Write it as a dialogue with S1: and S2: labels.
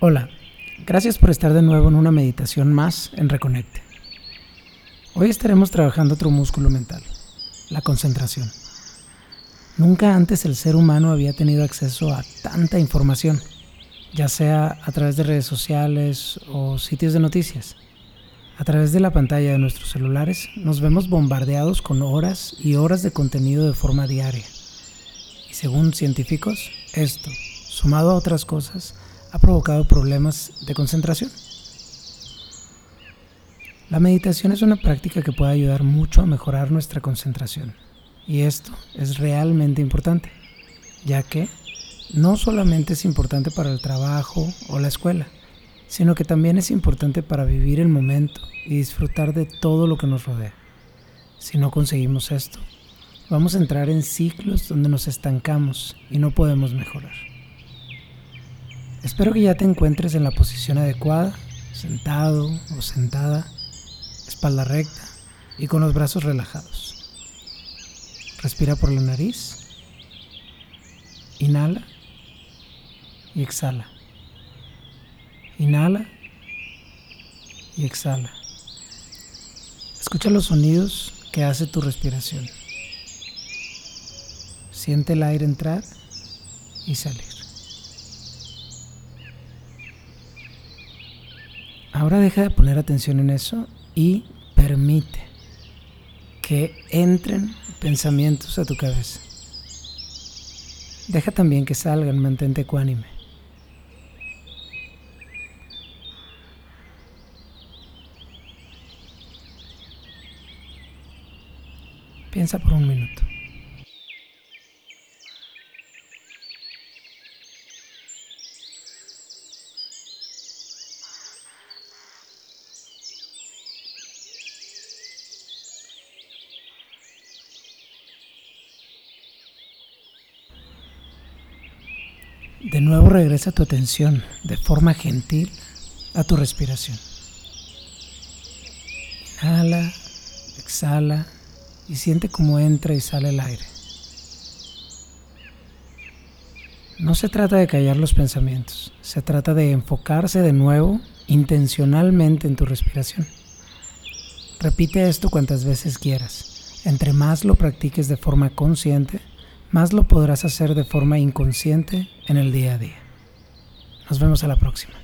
S1: Hola, gracias por estar de nuevo en una meditación más en Reconecte. Hoy estaremos trabajando otro músculo mental, la concentración. Nunca antes el ser humano había tenido acceso a tanta información, ya sea a través de redes sociales o sitios de noticias. A través de la pantalla de nuestros celulares nos vemos bombardeados con horas y horas de contenido de forma diaria. Y según científicos, esto, sumado a otras cosas, ha provocado problemas de concentración. La meditación es una práctica que puede ayudar mucho a mejorar nuestra concentración. Y esto es realmente importante, ya que no solamente es importante para el trabajo o la escuela, sino que también es importante para vivir el momento y disfrutar de todo lo que nos rodea. Si no conseguimos esto, vamos a entrar en ciclos donde nos estancamos y no podemos mejorar. Espero que ya te encuentres en la posición adecuada, sentado o sentada, espalda recta y con los brazos relajados. Respira por la nariz, inhala y exhala. Inhala y exhala. Escucha los sonidos que hace tu respiración. Siente el aire entrar y salir. Ahora deja de poner atención en eso y permite que entren pensamientos a tu cabeza. Deja también que salgan, mantente ecuánime. Piensa por un minuto. De nuevo regresa tu atención de forma gentil a tu respiración. Inhala, exhala y siente cómo entra y sale el aire. No se trata de callar los pensamientos, se trata de enfocarse de nuevo intencionalmente en tu respiración. Repite esto cuantas veces quieras. Entre más lo practiques de forma consciente, más lo podrás hacer de forma inconsciente en el día a día. Nos vemos a la próxima.